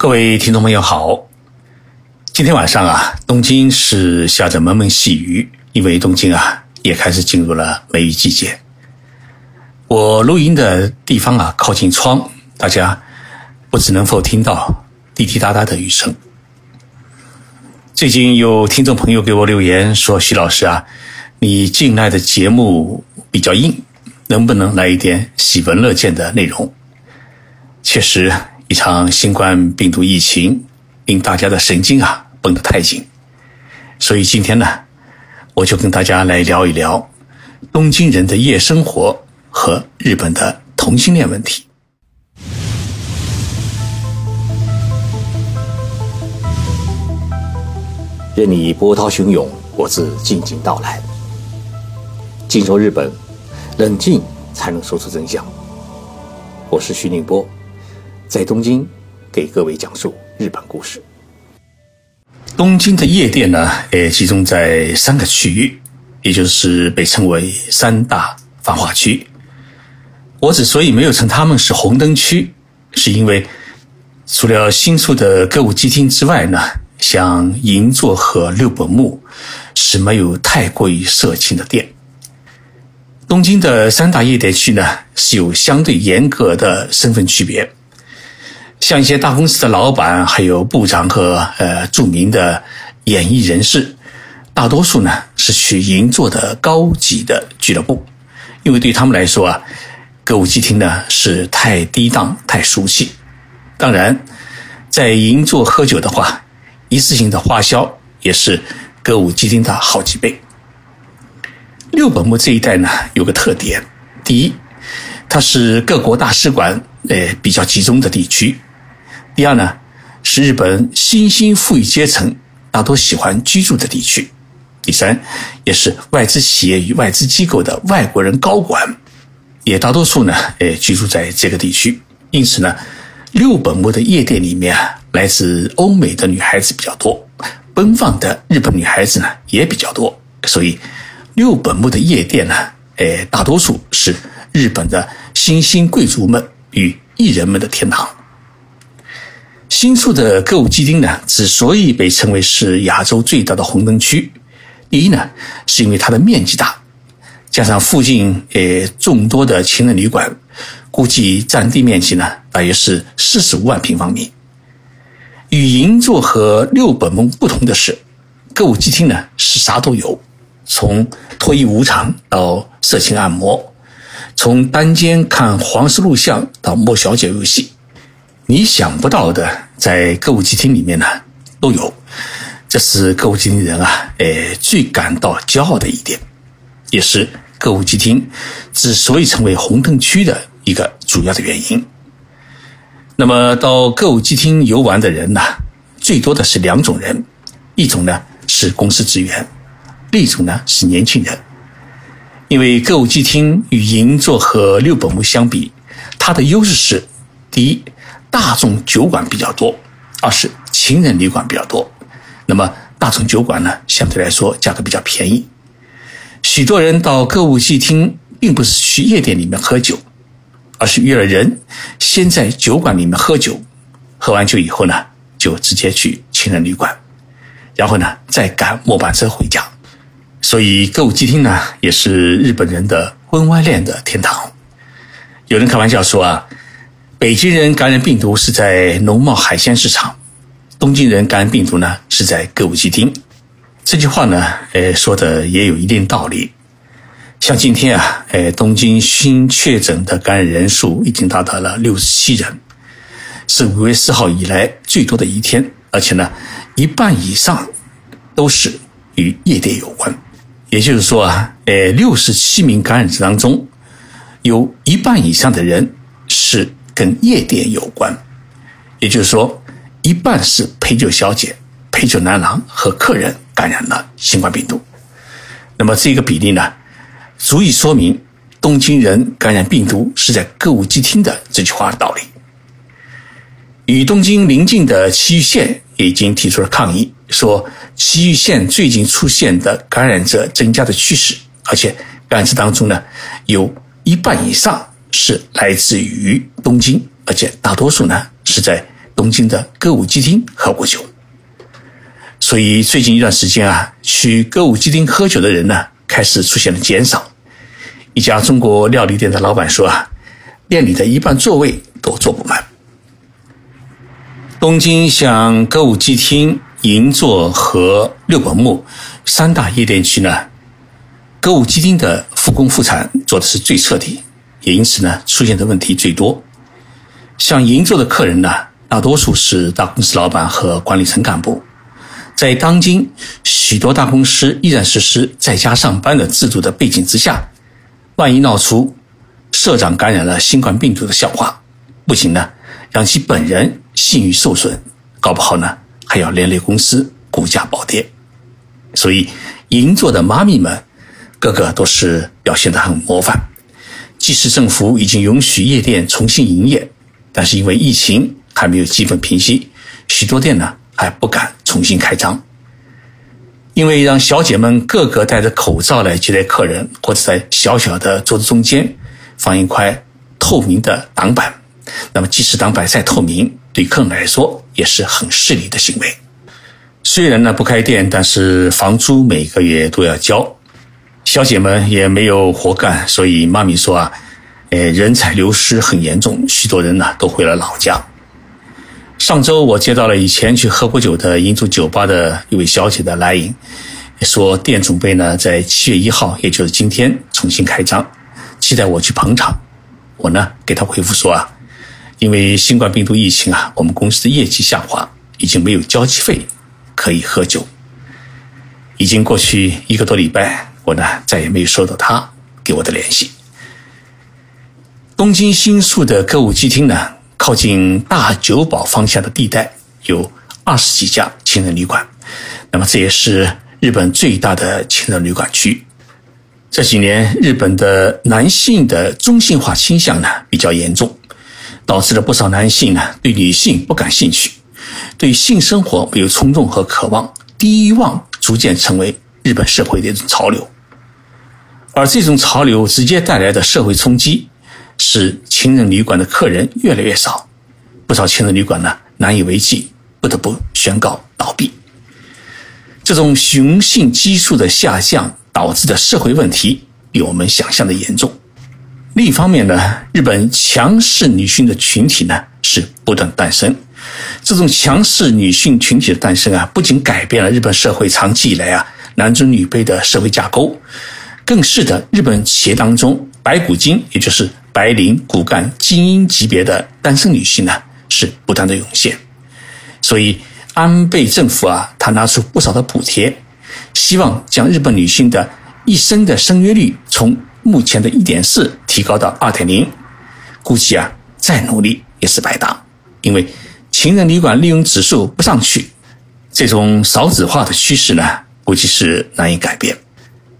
各位听众朋友好，今天晚上啊，东京是下着蒙蒙细雨，因为东京啊也开始进入了梅雨季节。我录音的地方啊靠近窗，大家不知能否听到滴滴答答的雨声。最近有听众朋友给我留言说：“徐老师啊，你近来的节目比较硬，能不能来一点喜闻乐见的内容？”确实。一场新冠病毒疫情令大家的神经啊绷得太紧，所以今天呢，我就跟大家来聊一聊东京人的夜生活和日本的同性恋问题。任你波涛汹涌，我自静静到来。静说日本，冷静才能说出真相。我是徐宁波。在东京，给各位讲述日本故事。东京的夜店呢，也，集中在三个区域，也就是被称为三大繁华区。我之所以没有称他们是红灯区，是因为除了新宿的歌舞伎町之外呢，像银座和六本木是没有太过于色情的店。东京的三大夜店区呢，是有相对严格的身份区别。像一些大公司的老板，还有部长和呃著名的演艺人士，大多数呢是去银座的高级的俱乐部，因为对他们来说啊，歌舞伎町呢是太低档、太俗气。当然，在银座喝酒的话，一次性的花销也是歌舞伎町的好几倍。六本木这一带呢有个特点，第一，它是各国大使馆呃比较集中的地区。第二呢，是日本新兴富裕阶层大多喜欢居住的地区。第三，也是外资企业与外资机构的外国人高管，也大多数呢，呃，居住在这个地区。因此呢，六本木的夜店里面啊，来自欧美的女孩子比较多，奔放的日本女孩子呢也比较多。所以，六本木的夜店呢，呃，大多数是日本的新兴贵族们与艺人们的天堂。新宿的歌舞伎町呢，之所以被称为是亚洲最大的红灯区，第一呢，是因为它的面积大，加上附近呃众多的情人旅馆，估计占地面积呢大约是四十五万平方米。与银座和六本木不同的是，歌舞伎町呢是啥都有，从脱衣舞场到色情按摩，从单间看黄色录像到摸小姐游戏。你想不到的，在歌舞伎町里面呢，都有，这是歌舞伎町人啊，诶，最感到骄傲的一点，也是歌舞伎町之所以成为红灯区的一个主要的原因。那么，到歌舞伎町游玩的人呢，最多的是两种人，一种呢是公司职员，另一种呢是年轻人。因为歌舞伎町与银座和六本木相比，它的优势是，第一。大众酒馆比较多，二是情人旅馆比较多。那么大众酒馆呢，相对来说价格比较便宜。许多人到歌舞伎厅，并不是去夜店里面喝酒，而是约了人，先在酒馆里面喝酒，喝完酒以后呢，就直接去情人旅馆，然后呢再赶末班车回家。所以歌舞伎厅呢，也是日本人的婚外恋的天堂。有人开玩笑说啊。北京人感染病毒是在农贸海鲜市场，东京人感染病毒呢是在歌舞伎町。这句话呢，呃，说的也有一定道理。像今天啊，呃，东京新确诊的感染人数已经达到了六十七人，是五月四号以来最多的一天，而且呢，一半以上都是与夜店有关。也就是说啊，呃，六十七名感染者当中，有一半以上的人是。跟夜店有关，也就是说，一半是陪酒小姐、陪酒男郎和客人感染了新冠病毒。那么这个比例呢，足以说明东京人感染病毒是在歌舞伎町的这句话的道理。与东京邻近的埼玉县也已经提出了抗议，说埼玉县最近出现的感染者增加的趋势，而且感染者当中呢，有一半以上。是来自于东京，而且大多数呢是在东。京的歌舞伎町喝过酒。所以最近一段时间啊，去歌舞伎町喝酒的人呢，开始出现了减少。一家中国料理店的老板说啊，店里的一半座位都坐不满。东京像歌舞伎町、银座和六本木三大夜店区呢，歌舞伎町的复工复产做的是最彻底，也因此呢出现的问题最多。像银座的客人呢，大多数是大公司老板和管理层干部，在当今许多大公司依然实施在家上班的制度的背景之下，万一闹出社长感染了新冠病毒的笑话，不仅呢让其本人。信誉受损，搞不好呢还要连累公司股价暴跌。所以，银座的妈咪们个个都是表现得很模范。即使政府已经允许夜店重新营业，但是因为疫情还没有基本平息，许多店呢还不敢重新开张。因为让小姐们个个戴着口罩来接待客人，或者在小小的桌子中间放一块透明的挡板，那么即使挡板再透明，对客人来说也是很势利的行为。虽然呢不开店，但是房租每个月都要交，小姐们也没有活干，所以妈咪说啊，呃，人才流失很严重，许多人呢都回了老家。上周我接到了以前去喝过酒的银座酒吧的一位小姐的来银，说店准备呢在七月一号，也就是今天重新开张，期待我去捧场。我呢给她回复说啊。因为新冠病毒疫情啊，我们公司的业绩下滑，已经没有交际费可以喝酒。已经过去一个多礼拜，我呢再也没有收到他给我的联系。东京新宿的歌舞伎町呢，靠近大久保方向的地带有二十几家情人旅馆，那么这也是日本最大的情人旅馆区。这几年，日本的男性的中性化倾向呢比较严重。导致了不少男性呢对女性不感兴趣，对性生活没有冲动和渴望，低欲望逐渐成为日本社会的一种潮流。而这种潮流直接带来的社会冲击，使情人旅馆的客人越来越少，不少情人旅馆呢难以为继，不得不宣告倒闭。这种雄性激素的下降导致的社会问题，比我们想象的严重。另一方面呢，日本强势女性的群体呢是不断诞生。这种强势女性群体的诞生啊，不仅改变了日本社会长期以来啊男尊女卑的社会架构，更使得日本企业当中白骨精，也就是白领骨干精英级别的单身女性呢是不断的涌现。所以安倍政府啊，他拿出不少的补贴，希望将日本女性的一生的生育率从。目前的一点四提高到二点零，估计啊再努力也是白搭，因为情人旅馆利用指数不上去，这种少子化的趋势呢，估计是难以改变。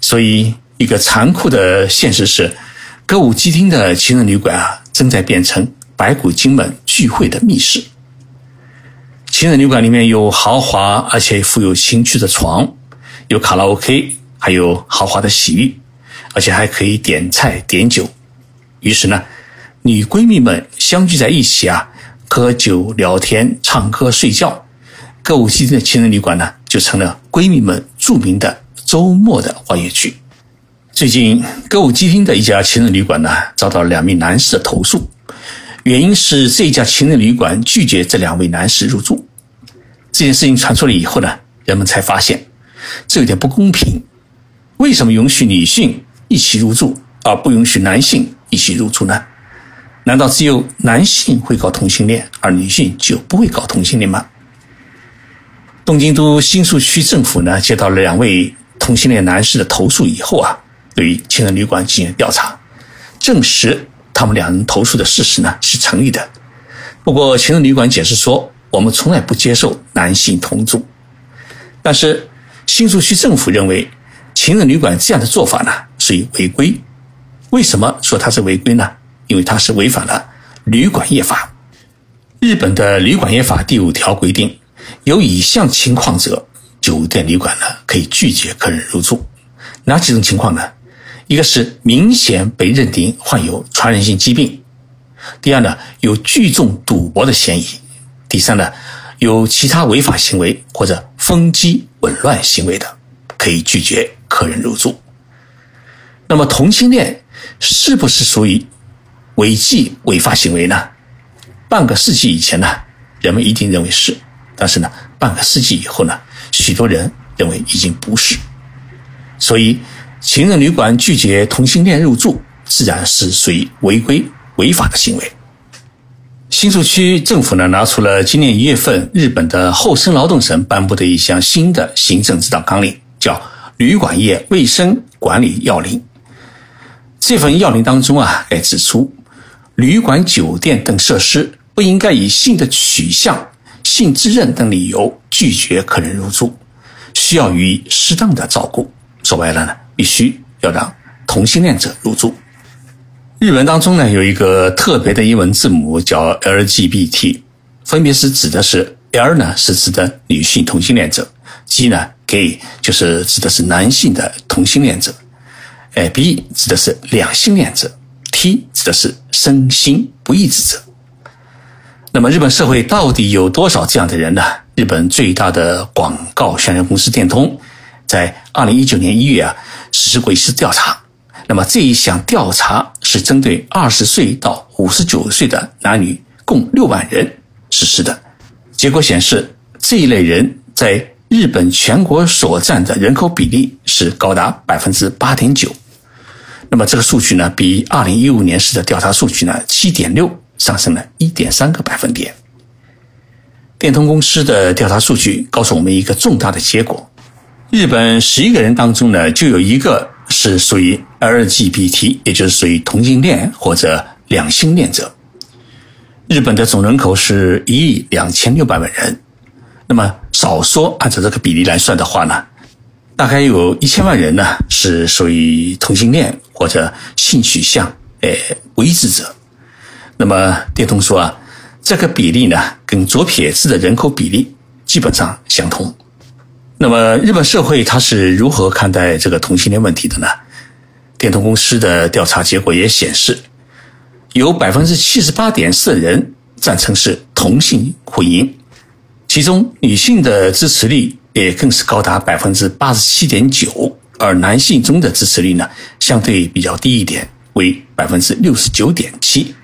所以一个残酷的现实是，歌舞伎町的情人旅馆啊，正在变成白骨精们聚会的密室。情人旅馆里面有豪华而且富有情趣的床，有卡拉 OK，还有豪华的洗浴。而且还可以点菜点酒，于是呢，女闺蜜们相聚在一起啊，喝酒聊天、唱歌、睡觉，歌舞伎町的情人旅馆呢，就成了闺蜜们著名的周末的欢乐区。最近，歌舞伎町的一家情人旅馆呢，遭到两名男士的投诉，原因是这家情人旅馆拒绝这两位男士入住。这件事情传出来以后呢，人们才发现这有点不公平，为什么允许女性？一起入住，而不允许男性一起入住呢？难道只有男性会搞同性恋，而女性就不会搞同性恋吗？东京都新宿区政府呢，接到了两位同性恋男士的投诉以后啊，对于情人旅馆进行调查，证实他们两人投诉的事实呢是成立的。不过，情人旅馆解释说，我们从来不接受男性同住。但是，新宿区政府认为，情人旅馆这样的做法呢？属于违规，为什么说它是违规呢？因为它是违反了旅馆业法。日本的旅馆业法第五条规定，有以下情况者，酒店旅馆呢可以拒绝客人入住。哪几种情况呢？一个是明显被认定患有传染性疾病；第二呢，有聚众赌博的嫌疑；第三呢，有其他违法行为或者风机紊乱行为的，可以拒绝客人入住。那么同性恋是不是属于违纪违法行为呢？半个世纪以前呢，人们一定认为是，但是呢，半个世纪以后呢，许多人认为已经不是。所以，情人旅馆拒绝同性恋入住，自然是属于违规违法的行为。新宿区政府呢，拿出了今年一月份日本的厚生劳动省颁布的一项新的行政指导纲领，叫《旅馆业卫生管理要领》。这份要领当中啊，还指出，旅馆、酒店等设施不应该以性的取向、性自认等理由拒绝客人入住，需要予以适当的照顾。说白了呢，必须要让同性恋者入住。日文当中呢，有一个特别的英文字母叫 LGBT，分别是指的是 L 呢是指的女性同性恋者，G 呢 g 就是指的是男性的同性恋者，哎 B 指的是两性恋者，T 指的是身心不一致者。那么日本社会到底有多少这样的人呢？日本最大的广告宣传公司电通，在二零一九年一月啊实施过一次调查。那么这一项调查是针对二十岁到五十九岁的男女共六万人实施的，结果显示这一类人在日本全国所占的人口比例是高达百分之八点九。那么这个数据呢，比二零一五年时的调查数据呢七点六上升了一点三个百分点。电通公司的调查数据告诉我们一个重大的结果：日本十一个人当中呢，就有一个。是属于 LGBT，也就是属于同性恋或者两性恋者。日本的总人口是一亿两千六百万人，那么少说按照这个比例来算的话呢，大概有一千万人呢是属于同性恋或者性取向诶不一致者。那么电通说啊，这个比例呢跟左撇子的人口比例基本上相同。那么，日本社会它是如何看待这个同性恋问题的呢？电通公司的调查结果也显示，有百分之七十八点四的人赞成是同性婚姻，其中女性的支持率也更是高达百分之八十七点九，而男性中的支持率呢，相对比较低一点，为百分之六十九点七。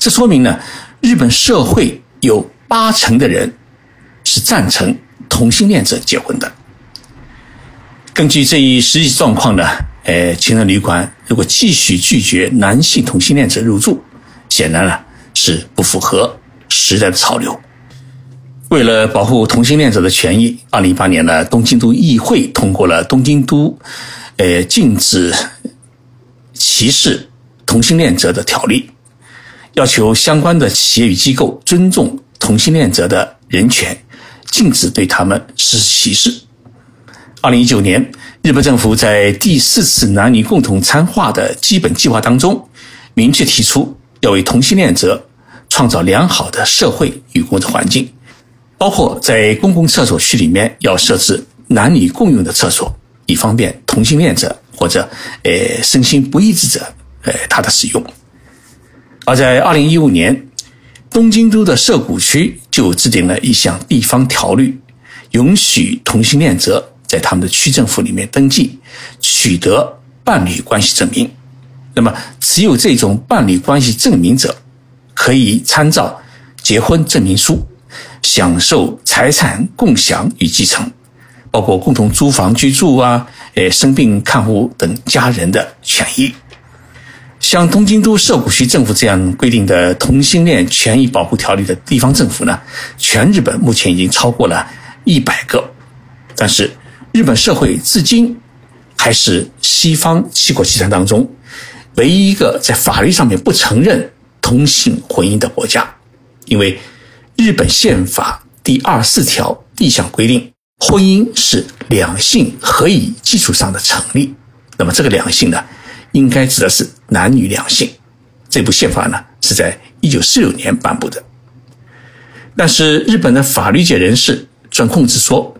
这说明呢，日本社会有八成的人是赞成。同性恋者结婚的，根据这一实际状况呢，呃，情人旅馆如果继续拒绝男性同性恋者入住，显然呢是不符合时代的潮流。为了保护同性恋者的权益，二零一八年呢，东京都议会通过了《东京都呃禁止歧视同性恋者的条例》，要求相关的企业与机构尊重同性恋者的人权。禁止对他们实施歧视。二零一九年，日本政府在第四次男女共同参化的基本计划当中，明确提出要为同性恋者创造良好的社会与工作环境，包括在公共厕所区里面要设置男女共用的厕所，以方便同性恋者或者呃身心不一致者呃他的使用。而在二零一五年。东京都的涩谷区就制定了一项地方条例，允许同性恋者在他们的区政府里面登记，取得伴侣关系证明。那么，持有这种伴侣关系证明者，可以参照结婚证明书，享受财产共享与继承，包括共同租房居住啊，呃，生病看护等家人的权益。像东京都涩谷区政府这样规定的同性恋权益保护条例的地方政府呢，全日本目前已经超过了一百个。但是，日本社会至今还是西方七国集团当中唯一一个在法律上面不承认同性婚姻的国家。因为日本宪法第二四条第一项规定，婚姻是两性合以基础上的成立。那么，这个两性呢？应该指的是男女两性。这部宪法呢是在一九四六年颁布的，但是日本的法律界人士钻空子说，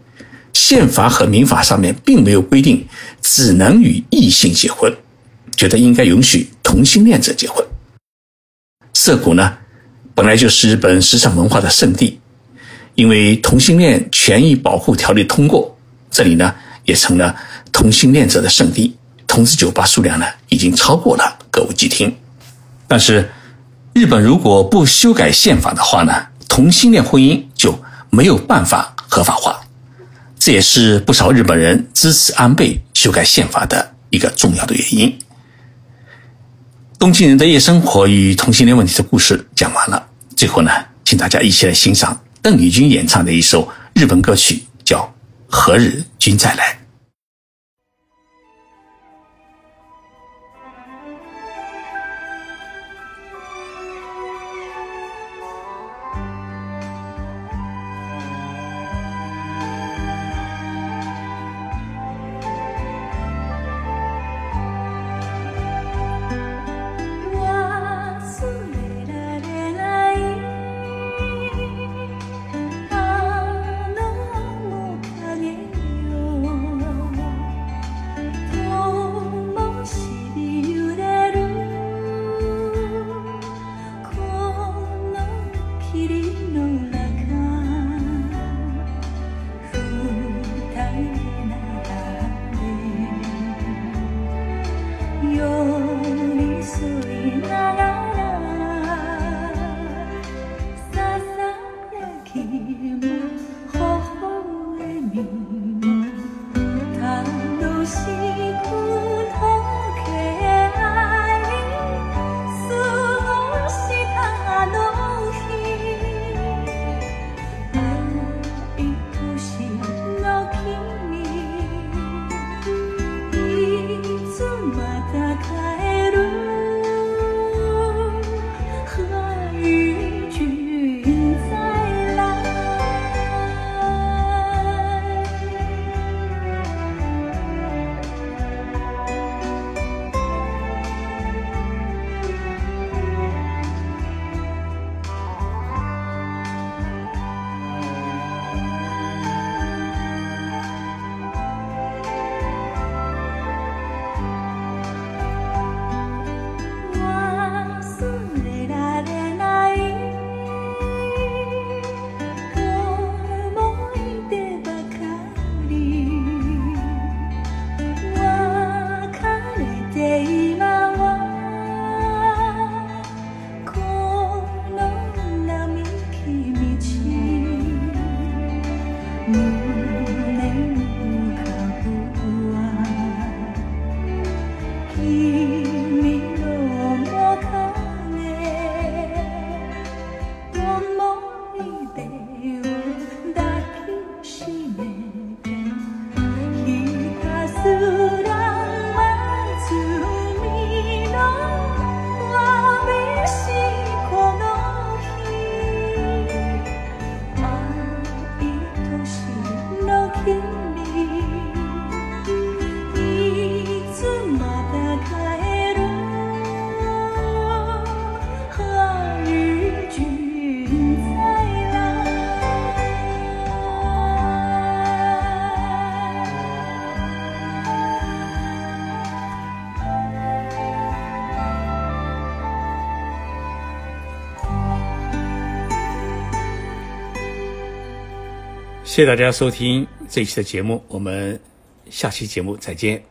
宪法和民法上面并没有规定只能与异性结婚，觉得应该允许同性恋者结婚。涩谷呢本来就是日本时尚文化的圣地，因为同性恋权益保护条例通过，这里呢也成了同性恋者的圣地，同志酒吧数量呢已经超过了歌舞伎厅。但是，日本如果不修改宪法的话呢，同性恋婚姻就没有办法合法化。这也是不少日本人支持安倍修改宪法的一个重要的原因。东京人的夜生活与同性恋问题的故事讲完了，最后呢，请大家一起来欣赏邓丽君演唱的一首日本歌曲，叫《何日君再来》。谢谢大家收听这一期的节目，我们下期节目再见。